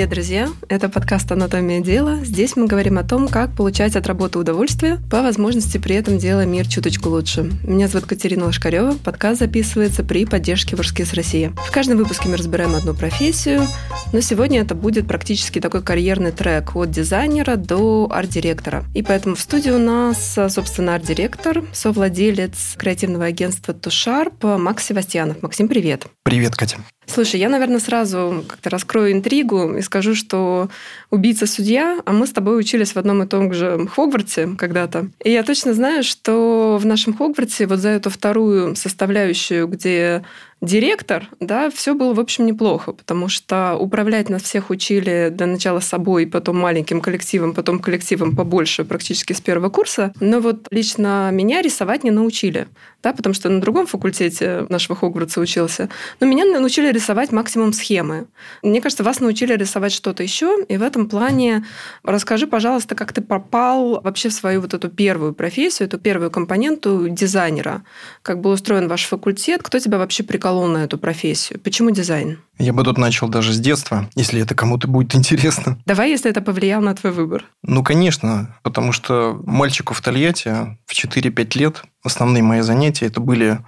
Привет, друзья! Это подкаст «Анатомия дела». Здесь мы говорим о том, как получать от работы удовольствие, по возможности при этом делая мир чуточку лучше. Меня зовут Катерина Лошкарева. Подкаст записывается при поддержке Ворскис России. В каждом выпуске мы разбираем одну профессию, но сегодня это будет практически такой карьерный трек от дизайнера до арт-директора. И поэтому в студии у нас, собственно, арт-директор, совладелец креативного агентства Тушарп Макс Севастьянов. Максим, привет! Привет, Катя! Слушай, я, наверное, сразу как-то раскрою интригу и скажу, что убийца-судья, а мы с тобой учились в одном и том же Хогвартсе когда-то. И я точно знаю, что в нашем Хогвартсе вот за эту вторую составляющую, где директор, да, все было, в общем, неплохо, потому что управлять нас всех учили для начала собой, потом маленьким коллективом, потом коллективом побольше, практически с первого курса. Но вот лично меня рисовать не научили, да, потому что на другом факультете нашего Хогвартса учился. Но меня научили рисовать максимум схемы. Мне кажется, вас научили рисовать что-то еще, и в этом плане расскажи, пожалуйста, как ты попал вообще в свою вот эту первую профессию, эту первую компоненту дизайнера. Как был устроен ваш факультет, кто тебя вообще приколол приколол на эту профессию? Почему дизайн? Я бы тут начал даже с детства, если это кому-то будет интересно. Давай, если это повлияло на твой выбор. Ну, конечно, потому что мальчику в Тольятти в 4-5 лет основные мои занятия это были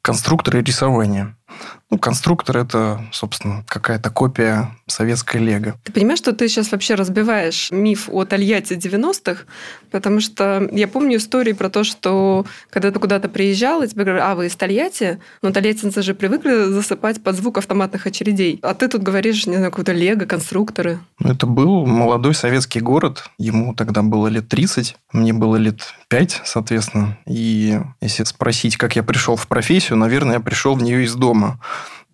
конструкторы рисования. Ну, конструктор – это, собственно, какая-то копия советской лего. Ты понимаешь, что ты сейчас вообще разбиваешь миф о Тольятти 90-х? Потому что я помню истории про то, что когда ты куда-то приезжал, и тебе говорят, а, вы из Тольятти? Но тольяттинцы же привыкли засыпать под звук автоматных очередей. А ты тут говоришь, не знаю, какое-то лего, конструкторы. Ну, это был молодой советский город. Ему тогда было лет 30, мне было лет 5, соответственно. И если спросить, как я пришел в профессию, наверное, я пришел в нее из дома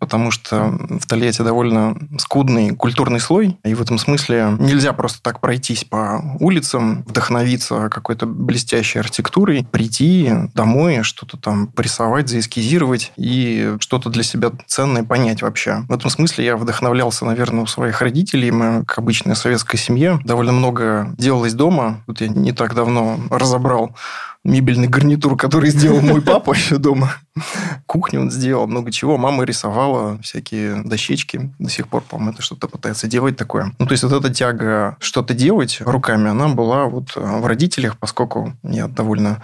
потому что в Тольятти довольно скудный культурный слой, и в этом смысле нельзя просто так пройтись по улицам, вдохновиться какой-то блестящей архитектурой, прийти домой, что-то там порисовать, заэскизировать и что-то для себя ценное понять вообще. В этом смысле я вдохновлялся, наверное, у своих родителей. Мы, как обычная советская семья, довольно много делалось дома. Тут я не так давно разобрал мебельный гарнитур, который сделал мой папа еще дома. Кухню он сделал, много чего. Мама рисовала всякие дощечки. До сих пор, по-моему, это что-то пытается делать такое. Ну, то есть, вот эта тяга что-то делать руками, она была вот в родителях, поскольку я довольно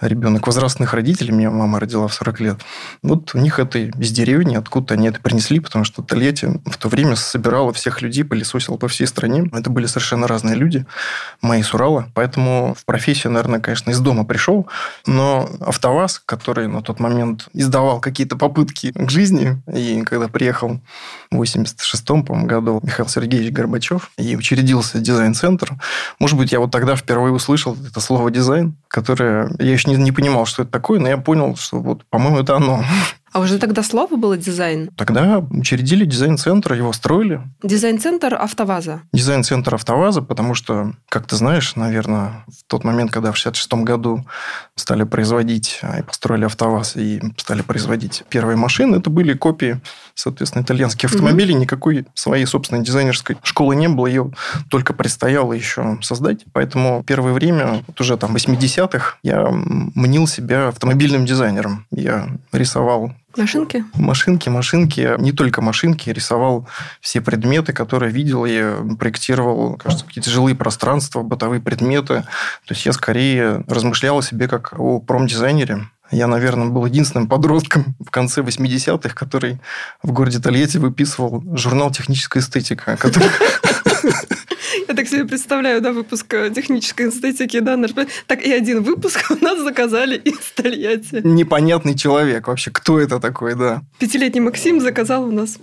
ребенок возрастных родителей, меня мама родила в 40 лет. Вот у них это из деревни, откуда они это принесли, потому что Тольятти в то время собирала всех людей, пылесосила по всей стране. Это были совершенно разные люди, мои с Урала. Поэтому в профессию, наверное, конечно, из дома пришел. Но АвтоВАЗ, который на тот момент издавал какие-то попытки к жизни, и когда приехал в 86-м, по году Михаил Сергеевич Горбачев и учредился дизайн-центр, может быть, я вот тогда впервые услышал это слово «дизайн», которое я еще не, не понимал, что это такое, но я понял, что вот, по-моему, это оно. А уже тогда слово было дизайн? Тогда учредили дизайн-центр, его строили. Дизайн-центр «АвтоВАЗа»? Дизайн-центр «АвтоВАЗа», потому что, как ты знаешь, наверное, в тот момент, когда в 66 году стали производить, а, и построили «АвтоВАЗ», и стали производить первые машины, это были копии, соответственно, итальянских автомобилей. Угу. Никакой своей собственной дизайнерской школы не было, ее только предстояло еще создать. Поэтому первое время, вот уже там 80-х, я мнил себя автомобильным дизайнером. Я рисовал Машинки? Машинки, машинки. Не только машинки. Рисовал все предметы, которые видел. Я проектировал, кажется, какие-то жилые пространства, бытовые предметы. То есть, я скорее размышлял о себе как о промдизайнере. Я, наверное, был единственным подростком в конце 80-х, который в городе Тольятти выписывал журнал «Техническая эстетика», который Я так себе представляю, да, выпуск э, технической эстетики, да, наш... Так и один выпуск у нас заказали из Тольятти. Непонятный человек вообще. Кто это такой, да? Пятилетний Максим заказал у нас.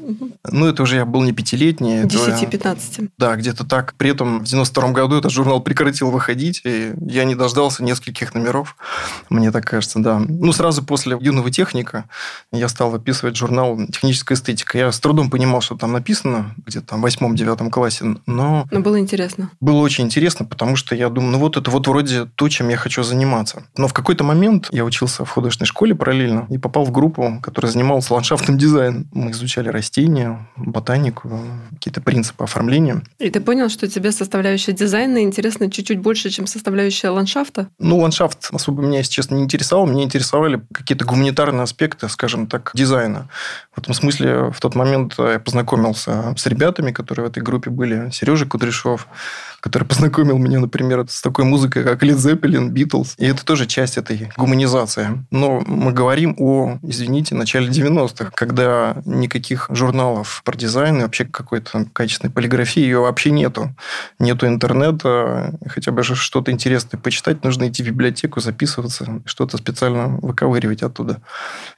Ну, это уже я был не пятилетний. 10-15. Да, где-то так. При этом в 92 году этот журнал прекратил выходить, и я не дождался нескольких номеров. Мне так кажется, да. Ну, сразу после юного техника я стал выписывать журнал «Техническая эстетика». Я с трудом понимал, что там написано, где-то там в восьмом-девятом классе, но... Но было интересно интересно. Было очень интересно, потому что я думаю, ну вот это вот вроде то, чем я хочу заниматься. Но в какой-то момент я учился в художественной школе параллельно и попал в группу, которая занималась ландшафтным дизайном. Мы изучали растения, ботанику, какие-то принципы оформления. И ты понял, что тебе составляющая дизайна интересна чуть-чуть больше, чем составляющая ландшафта? Ну, ландшафт особо меня, если честно, не интересовал. Меня интересовали какие-то гуманитарные аспекты, скажем так, дизайна. В этом смысле в тот момент я познакомился с ребятами, которые в этой группе были. Сережа Кудряшов, который познакомил меня, например, с такой музыкой, как Led Zeppelin, Beatles. И это тоже часть этой гуманизации. Но мы говорим о, извините, начале 90-х, когда никаких журналов про дизайн и вообще какой-то качественной полиграфии ее вообще нету. Нету интернета, хотя бы что-то интересное почитать, нужно идти в библиотеку, записываться, что-то специально выковыривать оттуда.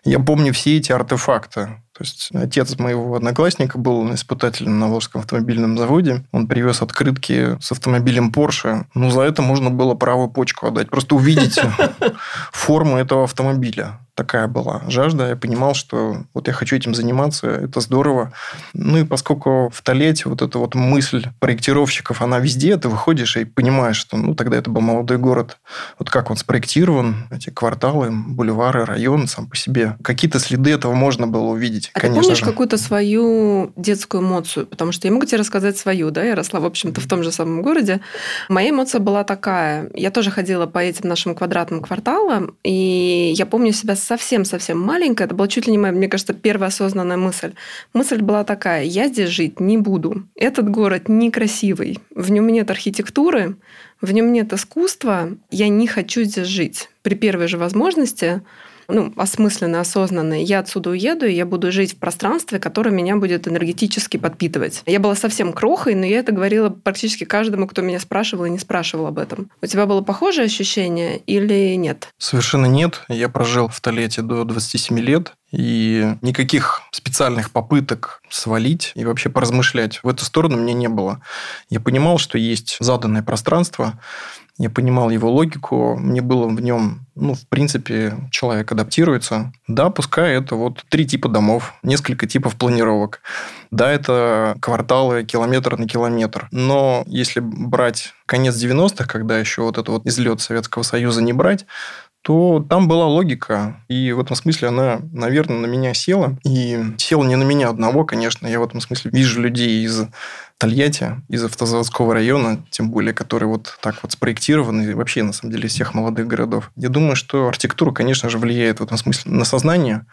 Я помню все эти артефакты. То есть отец моего одноклассника был испытателем на Волжском автомобильном заводе. Он привез открытки с автомобилем Porsche. Ну, за это можно было правую почку отдать. Просто увидите форму этого автомобиля такая была жажда. Я понимал, что вот я хочу этим заниматься, это здорово. Ну и поскольку в Толете вот эта вот мысль проектировщиков, она везде, ты выходишь и понимаешь, что ну тогда это был молодой город. Вот как он спроектирован, эти кварталы, бульвары, район сам по себе. Какие-то следы этого можно было увидеть, а конечно ты помнишь же. какую-то свою детскую эмоцию? Потому что я могу тебе рассказать свою, да, я росла, в общем-то, в том же самом городе. Моя эмоция была такая. Я тоже ходила по этим нашим квадратным кварталам, и я помню себя совсем-совсем маленькая, это была чуть ли не моя, мне кажется, первая осознанная мысль. Мысль была такая, я здесь жить не буду. Этот город некрасивый, в нем нет архитектуры, в нем нет искусства, я не хочу здесь жить. При первой же возможности ну, осмысленно, осознанно, я отсюда уеду, и я буду жить в пространстве, которое меня будет энергетически подпитывать. Я была совсем крохой, но я это говорила практически каждому, кто меня спрашивал и не спрашивал об этом. У тебя было похожее ощущение или нет? Совершенно нет. Я прожил в Толете до 27 лет, и никаких специальных попыток свалить и вообще поразмышлять в эту сторону мне не было. Я понимал, что есть заданное пространство, я понимал его логику, мне было в нем, ну, в принципе, человек адаптируется. Да, пускай это вот три типа домов, несколько типов планировок. Да, это кварталы километр на километр. Но если брать конец 90-х, когда еще вот этот вот излет Советского Союза не брать, то там была логика. И в этом смысле она, наверное, на меня села. И села не на меня одного, конечно. Я в этом смысле вижу людей из Тольятти, из автозаводского района, тем более, который вот так вот спроектирован, и вообще, на самом деле, из всех молодых городов. Я думаю, что архитектура, конечно же, влияет в этом смысле на сознание,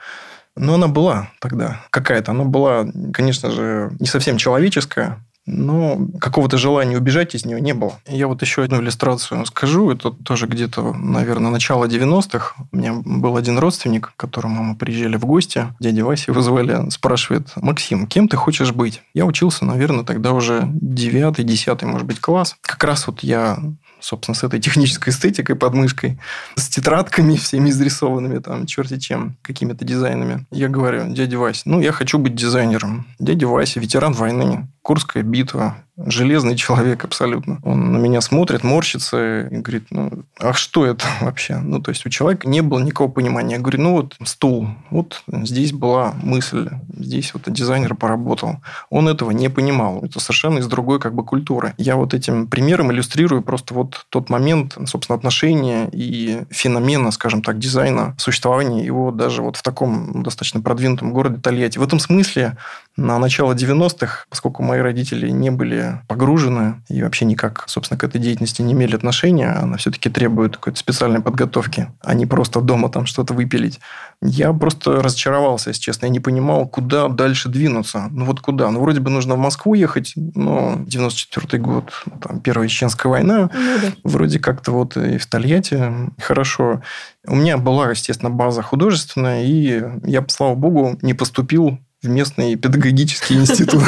но она была тогда какая-то. Она была, конечно же, не совсем человеческая, но какого-то желания убежать из нее не было. Я вот еще одну иллюстрацию скажу. Это тоже где-то, наверное, начало 90-х. У меня был один родственник, к которому мы приезжали в гости. Дядя Вася его звали. Спрашивает, Максим, кем ты хочешь быть? Я учился, наверное, тогда уже 9 10 может быть, класс. Как раз вот я собственно, с этой технической эстетикой под мышкой, с тетрадками всеми изрисованными, там, черти чем, какими-то дизайнами. Я говорю, дядя Вася, ну, я хочу быть дизайнером. Дядя Вася, ветеран войны, Курская битва, железный человек абсолютно. Он на меня смотрит, морщится и говорит, ну, а что это вообще? Ну, то есть, у человека не было никакого понимания. Я говорю, ну, вот стул, вот здесь была мысль, здесь вот дизайнер поработал. Он этого не понимал. Это совершенно из другой как бы культуры. Я вот этим примером иллюстрирую просто вот тот момент, собственно, отношения и феномена, скажем так, дизайна, существования его даже вот в таком достаточно продвинутом городе Тольятти. В этом смысле на начало 90-х, поскольку мои родители не были погружены и вообще никак, собственно, к этой деятельности не имели отношения, она все-таки требует какой-то специальной подготовки, а не просто дома там что-то выпилить. Я просто разочаровался, если честно. Я не понимал, куда дальше двинуться. Ну вот куда? Ну вроде бы нужно в Москву ехать, но 94-й год, там Первая Чеченская война, ну, да. вроде как-то вот и в Тольятти хорошо. У меня была, естественно, база художественная, и я, слава богу, не поступил в местный педагогический институт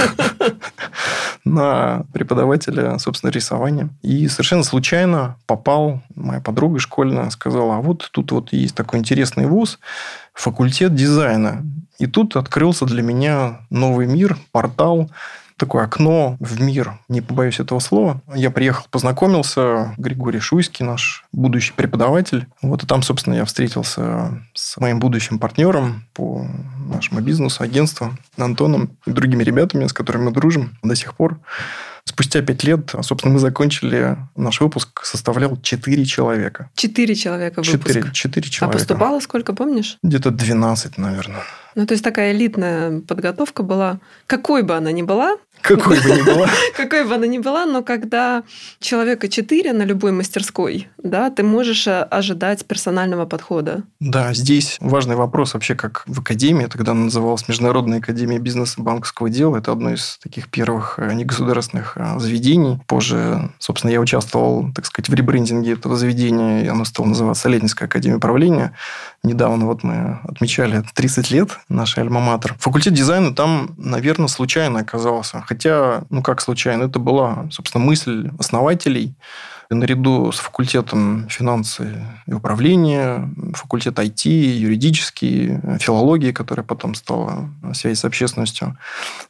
на преподавателя, собственно, рисования. И совершенно случайно попал, моя подруга школьная сказала, а вот тут вот есть такой интересный вуз, факультет дизайна. И тут открылся для меня новый мир, портал, такое окно в мир, не побоюсь этого слова. Я приехал, познакомился, Григорий Шуйский, наш будущий преподаватель. Вот и там, собственно, я встретился с моим будущим партнером по нашему бизнесу, агентству, Антоном и другими ребятами, с которыми мы дружим до сих пор. Спустя пять лет, собственно, мы закончили, наш выпуск составлял четыре человека. Четыре человека выпуск? Четыре, четыре А человека. поступало сколько, помнишь? Где-то 12, наверное. Ну, то есть такая элитная подготовка была. Какой бы она ни была, Какой бы ни была. какой бы она ни была, но когда человека четыре на любой мастерской, да, ты можешь э, ожидать персонального подхода. Да, здесь важный вопрос вообще, как в академии, тогда она называлась Международная академия бизнеса и банковского дела. Это одно из таких первых э, негосударственных э, заведений. Позже, собственно, я участвовал, так сказать, в ребрендинге этого заведения, и оно стало называться Ленинская академия управления. Недавно вот мы отмечали 30 лет нашей альма-матер. Факультет дизайна там, наверное, случайно оказался. Хотя, ну как случайно, это была, собственно, мысль основателей, наряду с факультетом финансы и управления, факультет IT, юридический, филологии, которая потом стала связь с общественностью,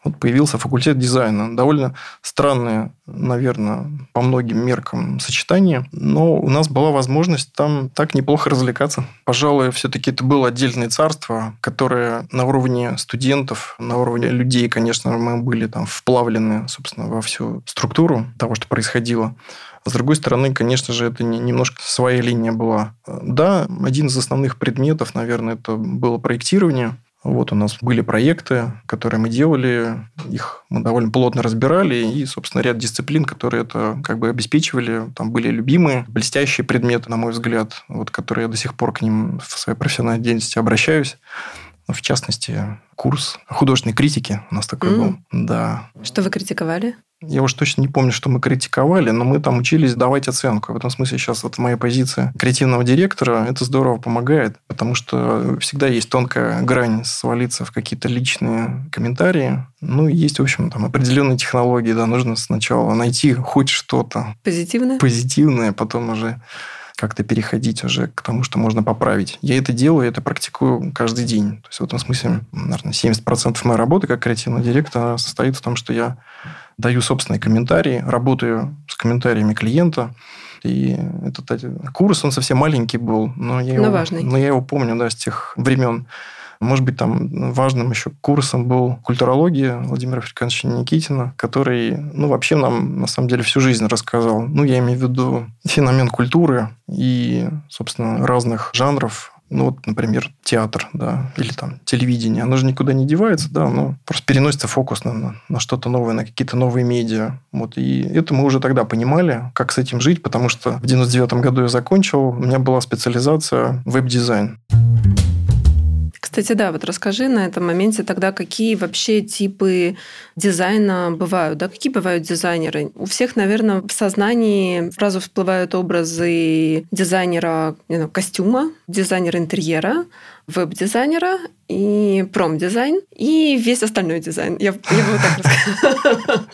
вот появился факультет дизайна. Довольно странное, наверное, по многим меркам сочетание, но у нас была возможность там так неплохо развлекаться. Пожалуй, все-таки это было отдельное царство, которое на уровне студентов, на уровне людей, конечно, мы были там вплавлены, собственно, во всю структуру того, что происходило. С другой стороны, конечно же, это немножко своя линия была. Да, один из основных предметов, наверное, это было проектирование. Вот у нас были проекты, которые мы делали, их мы довольно плотно разбирали, и, собственно, ряд дисциплин, которые это как бы обеспечивали, там были любимые, блестящие предметы, на мой взгляд, вот, которые я до сих пор к ним в своей профессиональной деятельности обращаюсь. В частности, курс художественной критики у нас такой mm. был. Да. Что вы критиковали? Я уж точно не помню, что мы критиковали, но мы там учились давать оценку. В этом смысле сейчас вот моя позиция креативного директора, это здорово помогает, потому что всегда есть тонкая грань свалиться в какие-то личные комментарии. Ну, есть, в общем, там определенные технологии, да, нужно сначала найти хоть что-то. Позитивное? Позитивное, потом уже как-то переходить уже к тому, что можно поправить. Я это делаю, я это практикую каждый день. То есть, в этом смысле, наверное, 70% моей работы как креативного директора состоит в том, что я даю собственные комментарии, работаю с комментариями клиента. И этот курс, он совсем маленький был, но я, но его, важный. но я его помню да, с тех времен. Может быть, там важным еще курсом был культурология Владимира Африкановича Никитина, который, ну, вообще нам, на самом деле, всю жизнь рассказал. Ну, я имею в виду феномен культуры и, собственно, разных жанров, ну, вот, например, театр, да, или там телевидение, оно же никуда не девается, да, но просто переносится фокус на, на, на что-то новое, на какие-то новые медиа. Вот, и это мы уже тогда понимали, как с этим жить, потому что в 99 году я закончил, у меня была специализация веб-дизайн. Кстати, да, вот расскажи на этом моменте тогда, какие вообще типы дизайна бывают, да, какие бывают дизайнеры. У всех, наверное, в сознании сразу всплывают образы дизайнера не знаю, костюма, дизайнера интерьера, веб-дизайнера и промдизайн, и весь остальной дизайн. Я, я бы так рассказала.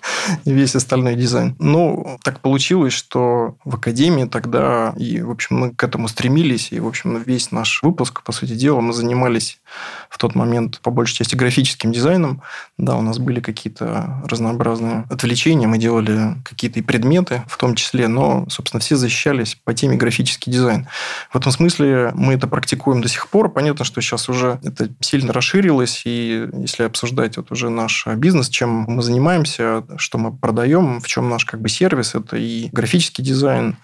Весь остальной дизайн. Ну, так получилось, что в Академии тогда, и, в общем, мы к этому стремились, и, в общем, весь наш выпуск, по сути дела, мы занимались в тот момент, по большей части, графическим дизайном. Да, у нас были какие-то разнообразные отвлечения, мы делали какие-то и предметы в том числе, но, собственно, все защищались по теме графический дизайн. В этом смысле мы это практикуем до сих пор. Понятно, что сейчас уже это сильно расширилось, и если обсуждать вот уже наш бизнес, чем мы занимаемся, что мы продаем, в чем наш как бы сервис, это и графический дизайн,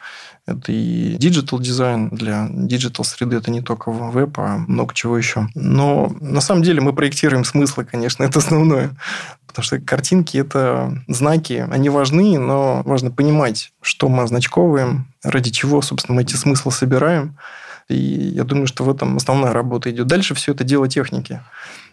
это и диджитал дизайн для digital среды, это не только веб, а много чего еще. Но на самом деле мы проектируем смыслы, конечно, это основное. Потому что картинки – это знаки, они важны, но важно понимать, что мы означковываем, ради чего, собственно, мы эти смыслы собираем. И я думаю, что в этом основная работа идет. Дальше все это дело техники.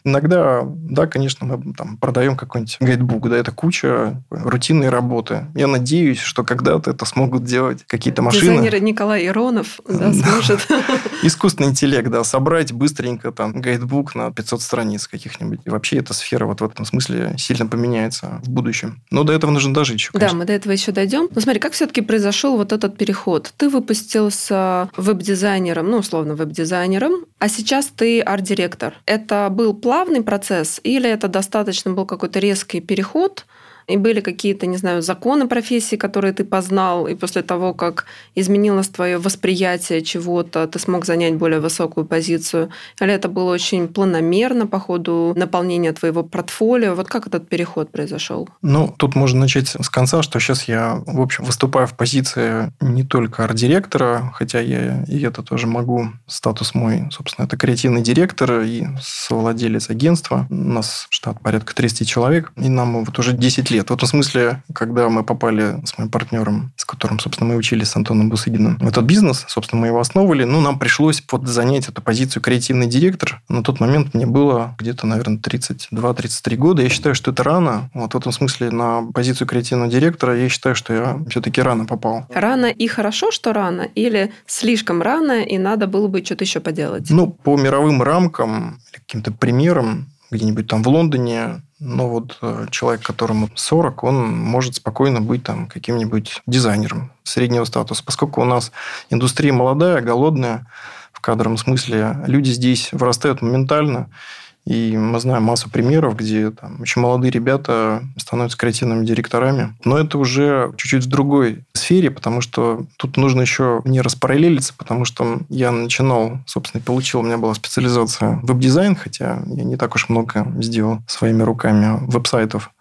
Иногда, да, конечно, мы там продаем какой-нибудь гайдбук, да, это куча рутинной работы. Я надеюсь, что когда-то это смогут делать какие-то машины. Дизайнер Николай Иронов да, сможет. Искусственный интеллект, да, собрать быстренько там гайдбук на 500 страниц каких-нибудь. И вообще эта сфера вот в этом смысле сильно поменяется в будущем. Но до этого нужно дожить еще, конечно. Да, мы до этого еще дойдем. Но смотри, как все-таки произошел вот этот переход? Ты выпустился веб-дизайнером, ну, условно, веб-дизайнером, а сейчас ты арт-директор. Это был план плавный процесс или это достаточно был какой-то резкий переход и были какие-то, не знаю, законы профессии, которые ты познал, и после того, как изменилось твое восприятие чего-то, ты смог занять более высокую позицию? Или это было очень планомерно по ходу наполнения твоего портфолио? Вот как этот переход произошел? Ну, тут можно начать с конца, что сейчас я, в общем, выступаю в позиции не только арт-директора, хотя я и это тоже могу. Статус мой, собственно, это креативный директор и совладелец агентства. У нас штат порядка 30 человек, и нам вот уже 10 лет. В этом смысле, когда мы попали с моим партнером, с которым, собственно, мы учились с Антоном Бусыгиным, в этот бизнес, собственно, мы его основывали, ну, нам пришлось вот занять эту позицию креативный директор. На тот момент мне было где-то, наверное, 32-33 года. Я считаю, что это рано. Вот в этом смысле на позицию креативного директора я считаю, что я все-таки рано попал. Рано и хорошо, что рано? Или слишком рано, и надо было бы что-то еще поделать? Ну, по мировым рамкам, каким-то примерам, где-нибудь там в Лондоне, но вот э, человек, которому 40, он может спокойно быть там каким-нибудь дизайнером среднего статуса. Поскольку у нас индустрия молодая, голодная, в кадровом смысле, люди здесь вырастают моментально, и мы знаем массу примеров, где там, очень молодые ребята становятся креативными директорами. Но это уже чуть-чуть в другой сфере, потому что тут нужно еще не распараллелиться, потому что я начинал, собственно, и получил, у меня была специализация веб-дизайн, хотя я не так уж много сделал своими руками веб-сайтов.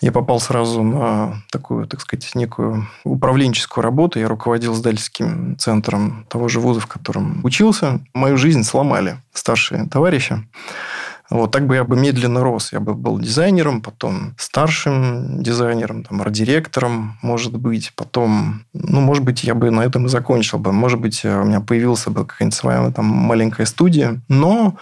Я попал сразу на такую, так сказать, некую управленческую работу. Я руководил издательским центром того же вуза, в котором учился. Мою жизнь сломали старшие товарищи. Вот так бы я бы медленно рос. Я бы был дизайнером, потом старшим дизайнером, там, арт-директором, может быть. Потом, ну, может быть, я бы на этом и закончил бы. Может быть, у меня появился бы какая-нибудь своя там маленькая студия. Но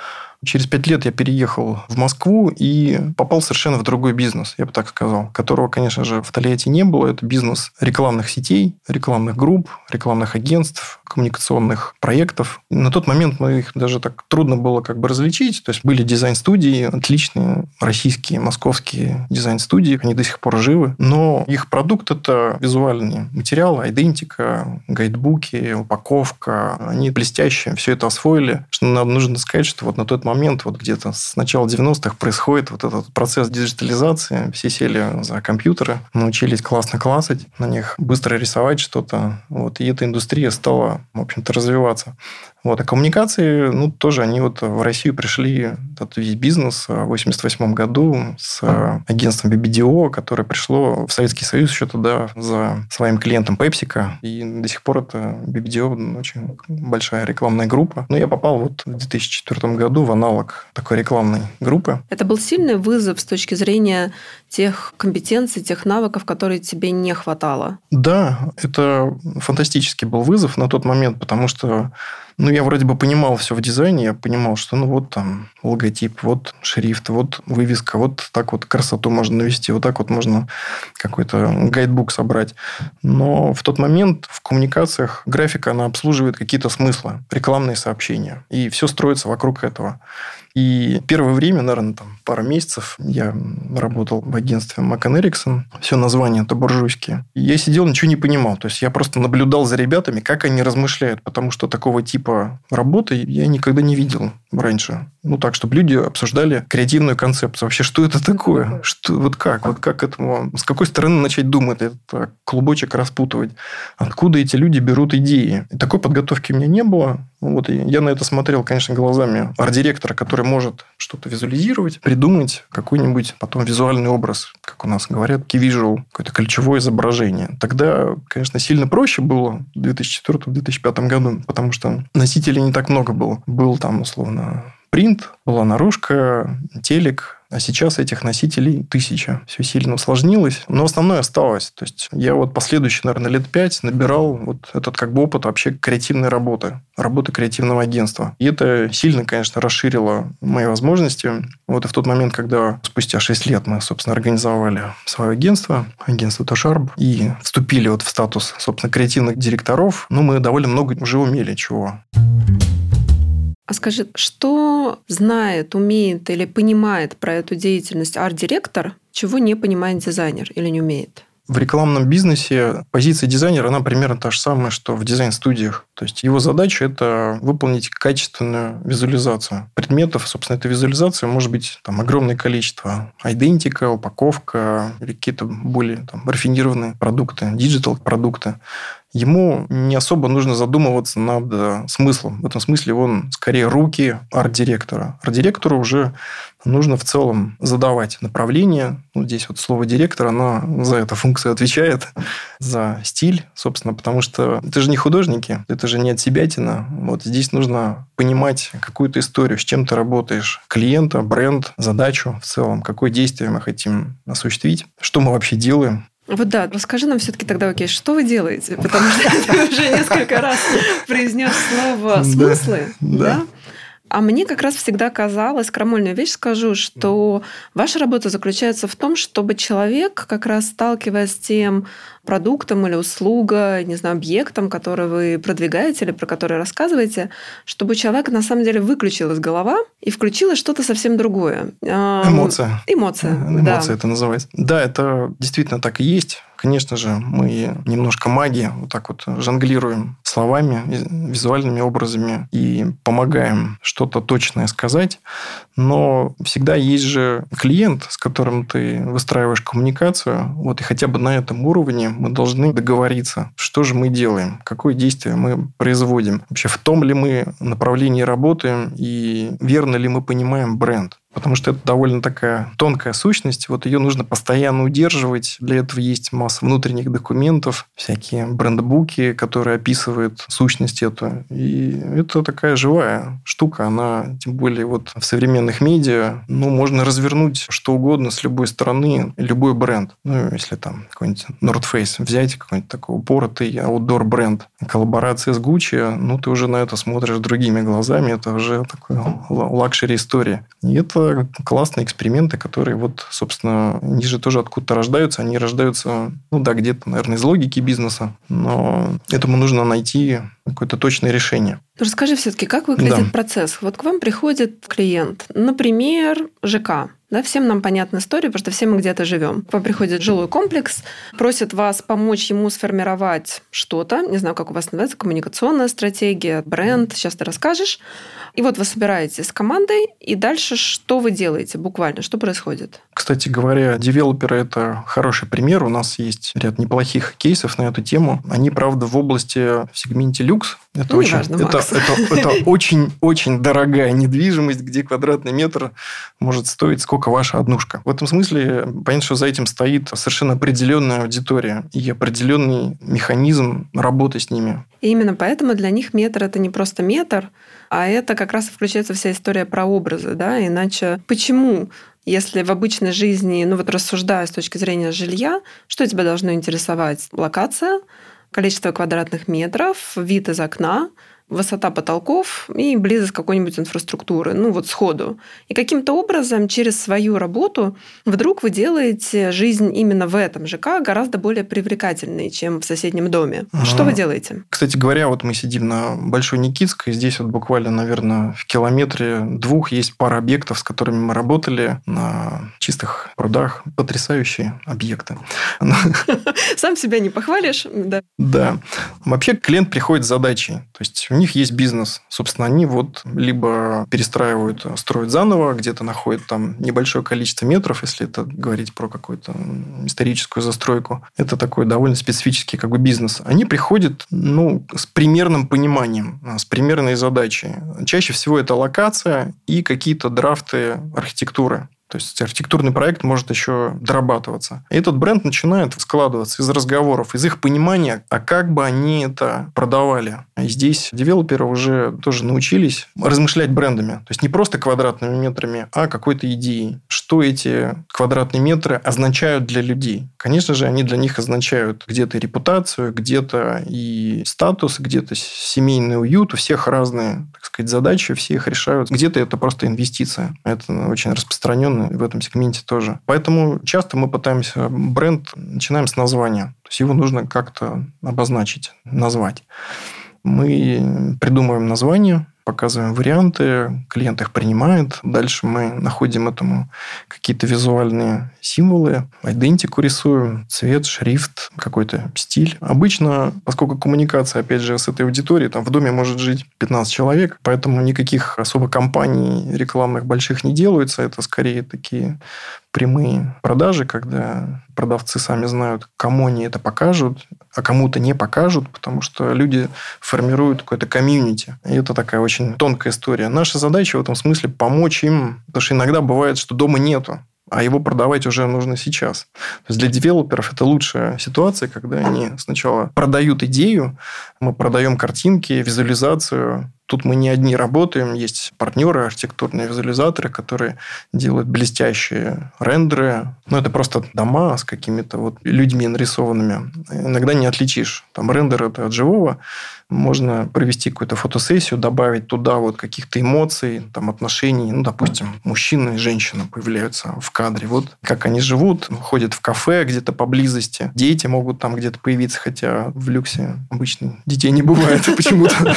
Через пять лет я переехал в Москву и попал совершенно в другой бизнес, я бы так сказал, которого, конечно же, в Тольятти не было. Это бизнес рекламных сетей, рекламных групп, рекламных агентств, коммуникационных проектов. На тот момент мы их даже так трудно было как бы различить. То есть были дизайн-студии, отличные российские, московские дизайн-студии, они до сих пор живы. Но их продукт – это визуальный материал, идентика, гайдбуки, упаковка. Они блестящие, все это освоили. Что нам нужно сказать, что вот на тот момент, вот где-то с начала 90-х происходит вот этот процесс диджитализации. Все сели за компьютеры, научились классно классать на них, быстро рисовать что-то. Вот, и эта индустрия стала, в общем-то, развиваться. Вот. А коммуникации, ну, тоже они вот в Россию пришли, этот весь бизнес в 88 году с агентством BBDO, которое пришло в Советский Союз еще туда за своим клиентом PepsiCo. И до сих пор это BBDO очень большая рекламная группа. Но я попал вот в 2004 году в аналог такой рекламной группы. Это был сильный вызов с точки зрения тех компетенций, тех навыков, которые тебе не хватало? Да, это фантастический был вызов на тот момент, потому что ну, я вроде бы понимал все в дизайне, я понимал, что ну вот там логотип, вот шрифт, вот вывеска, вот так вот красоту можно навести, вот так вот можно какой-то гайдбук собрать. Но в тот момент в коммуникациях графика, она обслуживает какие-то смыслы, рекламные сообщения. И все строится вокруг этого. И первое время, наверное, там пару месяцев я работал в агентстве Макон Эриксон. Все название это буржуйские. И я сидел, ничего не понимал. То есть я просто наблюдал за ребятами, как они размышляют, потому что такого типа работы я никогда не видел раньше. Ну, так, чтобы люди обсуждали креативную концепцию. Вообще, что это такое? Что, вот как? Вот как этому... С какой стороны начать думать? Это клубочек распутывать? Откуда эти люди берут идеи? И такой подготовки у меня не было. Вот, и я на это смотрел, конечно, глазами арт-директора, который может что-то визуализировать, придумать какой-нибудь потом визуальный образ, как у нас говорят, key какое-то ключевое изображение. Тогда, конечно, сильно проще было в 2004-2005 году, потому что носителей не так много было. Был там, условно, принт, была наружка, телек, а сейчас этих носителей тысяча. Все сильно усложнилось, но основное осталось. То есть я вот последующие, наверное, лет пять набирал вот этот как бы опыт вообще креативной работы, работы креативного агентства. И это сильно, конечно, расширило мои возможности. Вот и в тот момент, когда спустя 6 лет мы, собственно, организовали свое агентство, агентство Тошарб, и вступили вот в статус, собственно, креативных директоров, ну, мы довольно много уже умели чего. А скажи, что знает, умеет или понимает про эту деятельность арт-директор, чего не понимает дизайнер или не умеет? В рекламном бизнесе позиция дизайнера, она примерно та же самая, что в дизайн-студиях. То есть его задача – это выполнить качественную визуализацию предметов. Собственно, эта визуализация может быть там, огромное количество. Айдентика, упаковка или какие-то более там, рафинированные продукты, digital-продукты ему не особо нужно задумываться над э, смыслом. В этом смысле он скорее руки арт-директора. Арт-директору уже нужно в целом задавать направление. Ну, здесь вот слово директор, она за эту функцию отвечает, за стиль, собственно, потому что это же не художники, это же не от себя тина. Вот здесь нужно понимать какую-то историю, с чем ты работаешь, клиента, бренд, задачу в целом, какое действие мы хотим осуществить, что мы вообще делаем. Вот да, расскажи нам все-таки тогда, окей, что вы делаете? Потому что ты уже несколько раз произнес слово смыслы, да? А мне как раз всегда казалось, крамольную вещь скажу, что ваша работа заключается в том, чтобы человек, как раз сталкиваясь с тем продуктом или услугой, не знаю, объектом, который вы продвигаете или про который рассказываете, чтобы человек на самом деле выключил из голова и включилось что-то совсем другое. Эмоция. Эмоция, Эмоция да. это называется. Да, это действительно так и есть. Конечно же, мы немножко маги, вот так вот жонглируем словами, визуальными образами и помогаем что-то точное сказать. Но всегда есть же клиент, с которым ты выстраиваешь коммуникацию. Вот и хотя бы на этом уровне мы должны договориться, что же мы делаем, какое действие мы производим. Вообще в том ли мы направлении работаем и верно ли мы понимаем бренд потому что это довольно такая тонкая сущность. Вот ее нужно постоянно удерживать. Для этого есть масса внутренних документов, всякие брендбуки, которые описывают сущность эту. И это такая живая штука. Она, тем более вот в современных медиа, ну, можно развернуть что угодно с любой стороны, любой бренд. Ну, если там какой-нибудь North Face взять, какой-нибудь такой упоротый outdoor бренд, коллаборация с Gucci, ну, ты уже на это смотришь другими глазами. Это уже такой luxury история. И это классные эксперименты, которые вот, собственно, они же тоже откуда-то рождаются. Они рождаются, ну да, где-то, наверное, из логики бизнеса, но этому нужно найти какое-то точное решение. Расскажи все-таки, как выглядит да. процесс? Вот к вам приходит клиент, например, ЖК. Да, всем нам понятна история, потому что все мы где-то живем. К вам приходит жилой комплекс, просит вас помочь ему сформировать что-то, не знаю, как у вас называется, коммуникационная стратегия, бренд, сейчас ты расскажешь. И вот вы собираетесь с командой, и дальше что вы делаете буквально? Что происходит? Кстати говоря, девелоперы – это хороший пример. У нас есть ряд неплохих кейсов на эту тему. Они, правда, в области в сегменте люкс. Это ну, очень, важно, это, это, это очень, очень дорогая недвижимость, где квадратный метр может стоить сколько ваша однушка. В этом смысле понятно, что за этим стоит совершенно определенная аудитория и определенный механизм работы с ними. И именно поэтому для них метр это не просто метр, а это как раз и включается вся история про образы, да, иначе почему если в обычной жизни, ну вот рассуждая с точки зрения жилья, что тебя должно интересовать? Локация, количество квадратных метров, вид из окна, высота потолков и близость какой-нибудь инфраструктуры, ну вот сходу. И каким-то образом через свою работу вдруг вы делаете жизнь именно в этом ЖК гораздо более привлекательной, чем в соседнем доме. Ага. Что вы делаете? Кстати говоря, вот мы сидим на Большой Никитской, здесь вот буквально, наверное, в километре двух есть пара объектов, с которыми мы работали на чистых прудах. Потрясающие объекты. Сам себя не похвалишь, да? Да. Вообще клиент приходит с задачей. То есть них есть бизнес. Собственно, они вот либо перестраивают, строят заново, где-то находят там небольшое количество метров, если это говорить про какую-то историческую застройку. Это такой довольно специфический как бы бизнес. Они приходят ну, с примерным пониманием, с примерной задачей. Чаще всего это локация и какие-то драфты архитектуры. То есть архитектурный проект может еще дорабатываться. И этот бренд начинает складываться из разговоров, из их понимания, а как бы они это продавали. И здесь девелоперы уже тоже научились размышлять брендами. То есть не просто квадратными метрами, а какой-то идеей. Что эти квадратные метры означают для людей? Конечно же, они для них означают где-то репутацию, где-то и статус, где-то семейный уют. У всех разные, так сказать, задачи, все их решают. Где-то это просто инвестиция. Это очень распространенно в этом сегменте тоже. Поэтому часто мы пытаемся бренд, начинаем с названия. То есть его нужно как-то обозначить, назвать. Мы придумываем название, показываем варианты, клиент их принимает. Дальше мы находим этому какие-то визуальные символы, идентику рисуем, цвет, шрифт, какой-то стиль. Обычно, поскольку коммуникация, опять же, с этой аудиторией, там в доме может жить 15 человек, поэтому никаких особо компаний рекламных больших не делаются. Это скорее такие прямые продажи, когда продавцы сами знают, кому они это покажут, а кому-то не покажут, потому что люди формируют какое-то комьюнити. И это такая очень тонкая история. Наша задача в этом смысле помочь им, потому что иногда бывает, что дома нету а его продавать уже нужно сейчас. То есть для девелоперов это лучшая ситуация, когда они сначала продают идею, мы продаем картинки, визуализацию, Тут мы не одни работаем, есть партнеры, архитектурные визуализаторы, которые делают блестящие рендеры. Ну, это просто дома с какими-то вот людьми нарисованными. Иногда не отличишь. Там рендер это от живого. Можно провести какую-то фотосессию, добавить туда вот каких-то эмоций, там отношений. Ну, допустим, мужчина и женщина появляются в кадре. Вот как они живут, ходят в кафе где-то поблизости. Дети могут там где-то появиться, хотя в люксе обычно детей не бывает почему-то.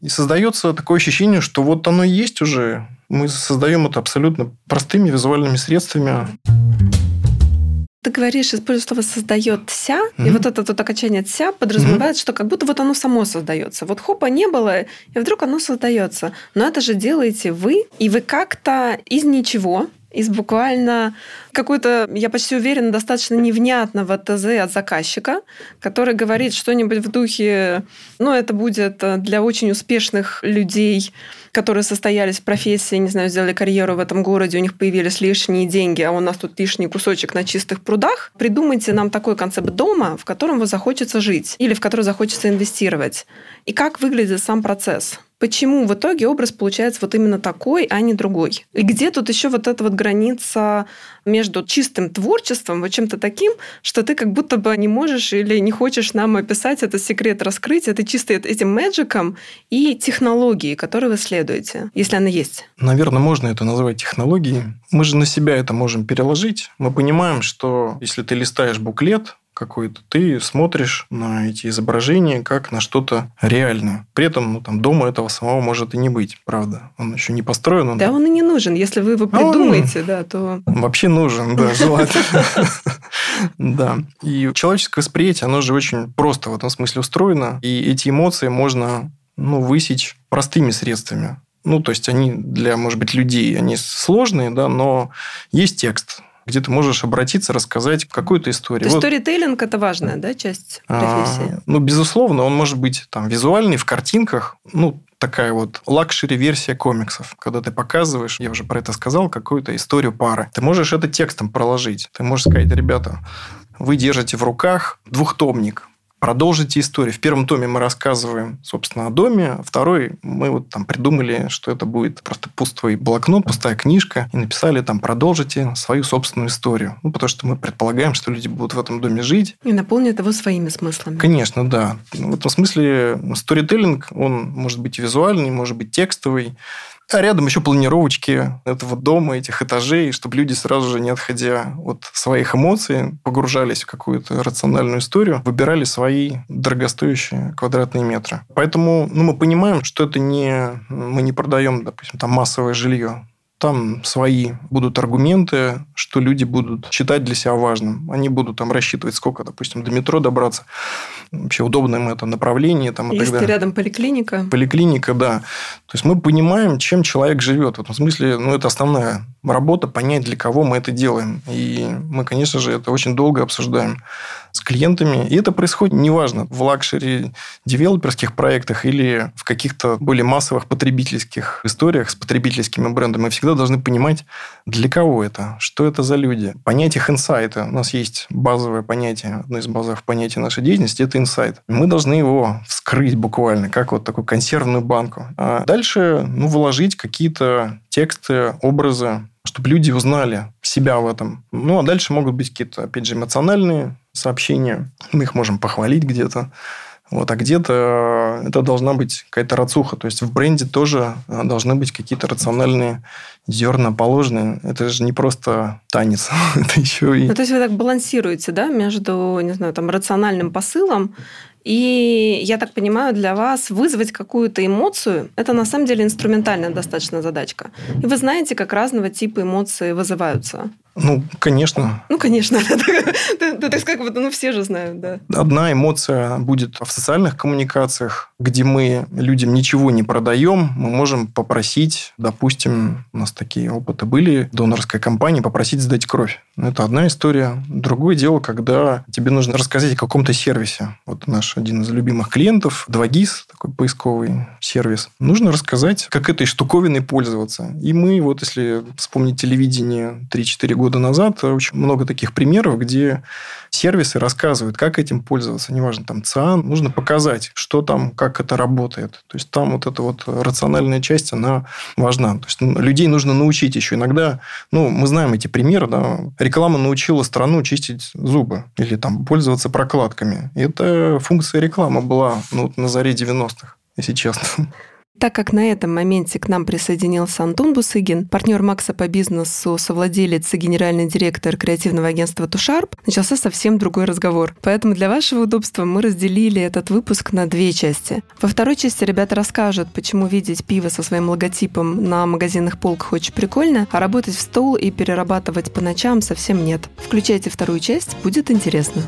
И создается такое ощущение, что вот оно и есть уже. Мы создаем это абсолютно простыми визуальными средствами. Ты говоришь, используя слово создается, mm-hmm. и вот это вот окончание ся подразумевает, mm-hmm. что как будто вот оно само создается. Вот хопа не было, и вдруг оно создается. Но это же делаете вы, и вы как-то из ничего из буквально какой-то, я почти уверена, достаточно невнятного ТЗ от заказчика, который говорит что-нибудь в духе, ну, это будет для очень успешных людей, которые состоялись в профессии, не знаю, сделали карьеру в этом городе, у них появились лишние деньги, а у нас тут лишний кусочек на чистых прудах. Придумайте нам такой концепт дома, в котором вы захочется жить или в который захочется инвестировать. И как выглядит сам процесс почему в итоге образ получается вот именно такой, а не другой. И где тут еще вот эта вот граница между чистым творчеством, вот чем-то таким, что ты как будто бы не можешь или не хочешь нам описать этот секрет раскрыть, это чисто этим мэджиком и технологией, которую вы следуете, если она есть. Наверное, можно это называть технологией. Мы же на себя это можем переложить. Мы понимаем, что если ты листаешь буклет, какой-то, ты смотришь на эти изображения как на что-то реальное. При этом ну, там дома этого самого может и не быть, правда. Он еще не построен. Он... Да, он и не нужен. Если вы его а придумаете, да, то... Вообще нужен, да, желательно. Да. И человеческое восприятие, оно же очень просто в этом смысле устроено. И эти эмоции можно ну, высечь простыми средствами. Ну, то есть они для, может быть, людей, они сложные, да, но есть текст, где ты можешь обратиться, рассказать какую-то историю. То вот. сторителлинг – это важная да, часть профессии? А, ну, безусловно, он может быть там визуальный, в картинках, ну, такая вот лакшери-версия комиксов, когда ты показываешь, я уже про это сказал, какую-то историю пары. Ты можешь это текстом проложить. Ты можешь сказать, ребята, вы держите в руках двухтомник, продолжите историю. В первом томе мы рассказываем, собственно, о доме, а второй мы вот там придумали, что это будет просто пустой блокнот, пустая книжка, и написали там «продолжите свою собственную историю». Ну, потому что мы предполагаем, что люди будут в этом доме жить. И наполнят его своими смыслами. Конечно, да. В этом смысле сторителлинг, он может быть визуальный, может быть текстовый, а рядом еще планировочки этого дома, этих этажей, чтобы люди сразу же, не отходя от своих эмоций, погружались в какую-то рациональную историю, выбирали свои дорогостоящие квадратные метры. Поэтому ну, мы понимаем, что это не... Мы не продаем, допустим, там массовое жилье. Там свои будут аргументы, что люди будут считать для себя важным. Они будут там рассчитывать, сколько, допустим, до метро добраться. Вообще удобно им это направление. Там, Если рядом поликлиника. Поликлиника, да. То есть мы понимаем, чем человек живет. В этом смысле, ну, это основная работа, понять, для кого мы это делаем. И мы, конечно же, это очень долго обсуждаем с клиентами. И это происходит неважно, в luxury девелоперских проектах или в каких-то более массовых потребительских историях с потребительскими брендами. Мы всегда должны понимать, для кого это, что это за люди. Понять их инсайты. У нас есть базовое понятие, одно из базовых понятий нашей деятельности – это инсайт. Мы должны его вскрыть буквально, как вот такую консервную банку. А дальше ну, вложить какие-то тексты, образы, чтобы люди узнали себя в этом. Ну, а дальше могут быть какие-то, опять же, эмоциональные сообщения. Мы их можем похвалить где-то. Вот, а где-то это должна быть какая-то рацуха. То есть в бренде тоже должны быть какие-то рациональные зерна положены. Это же не просто танец, это еще и... Ну, то есть вы так балансируете, да, между, не знаю, там, рациональным посылом И я так понимаю, для вас вызвать какую-то эмоцию – это на самом деле инструментальная достаточно задачка. И вы знаете, как разного типа эмоции вызываются. Ну, конечно. Ну, конечно. Так как ну, все же знают, да. Одна эмоция будет в социальных коммуникациях, где мы людям ничего не продаем, мы можем попросить, допустим, у нас такие опыты были, донорской компании, попросить сдать кровь. Это одна история. Другое дело, когда тебе нужно рассказать о каком-то сервисе. Вот наш один из любимых клиентов, 2GIS, такой поисковый сервис. Нужно рассказать, как этой штуковиной пользоваться. И мы, вот если вспомнить телевидение 3-4 года назад, очень много таких примеров, где сервисы рассказывают, как этим пользоваться. Неважно, там ЦИАН. Нужно показать, что там, как это работает. То есть, там вот эта вот рациональная часть, она важна. То есть, людей нужно научить еще. Иногда, ну, мы знаем эти примеры, да, реклама научила страну чистить зубы или там пользоваться прокладками. И это функция рекламы была ну, на заре 90-х, если честно. Так как на этом моменте к нам присоединился Антон Бусыгин, партнер Макса по бизнесу, совладелец и генеральный директор креативного агентства Тушарп, начался совсем другой разговор. Поэтому для вашего удобства мы разделили этот выпуск на две части. Во второй части ребята расскажут, почему видеть пиво со своим логотипом на магазинных полках очень прикольно, а работать в стол и перерабатывать по ночам совсем нет. Включайте вторую часть, будет интересно.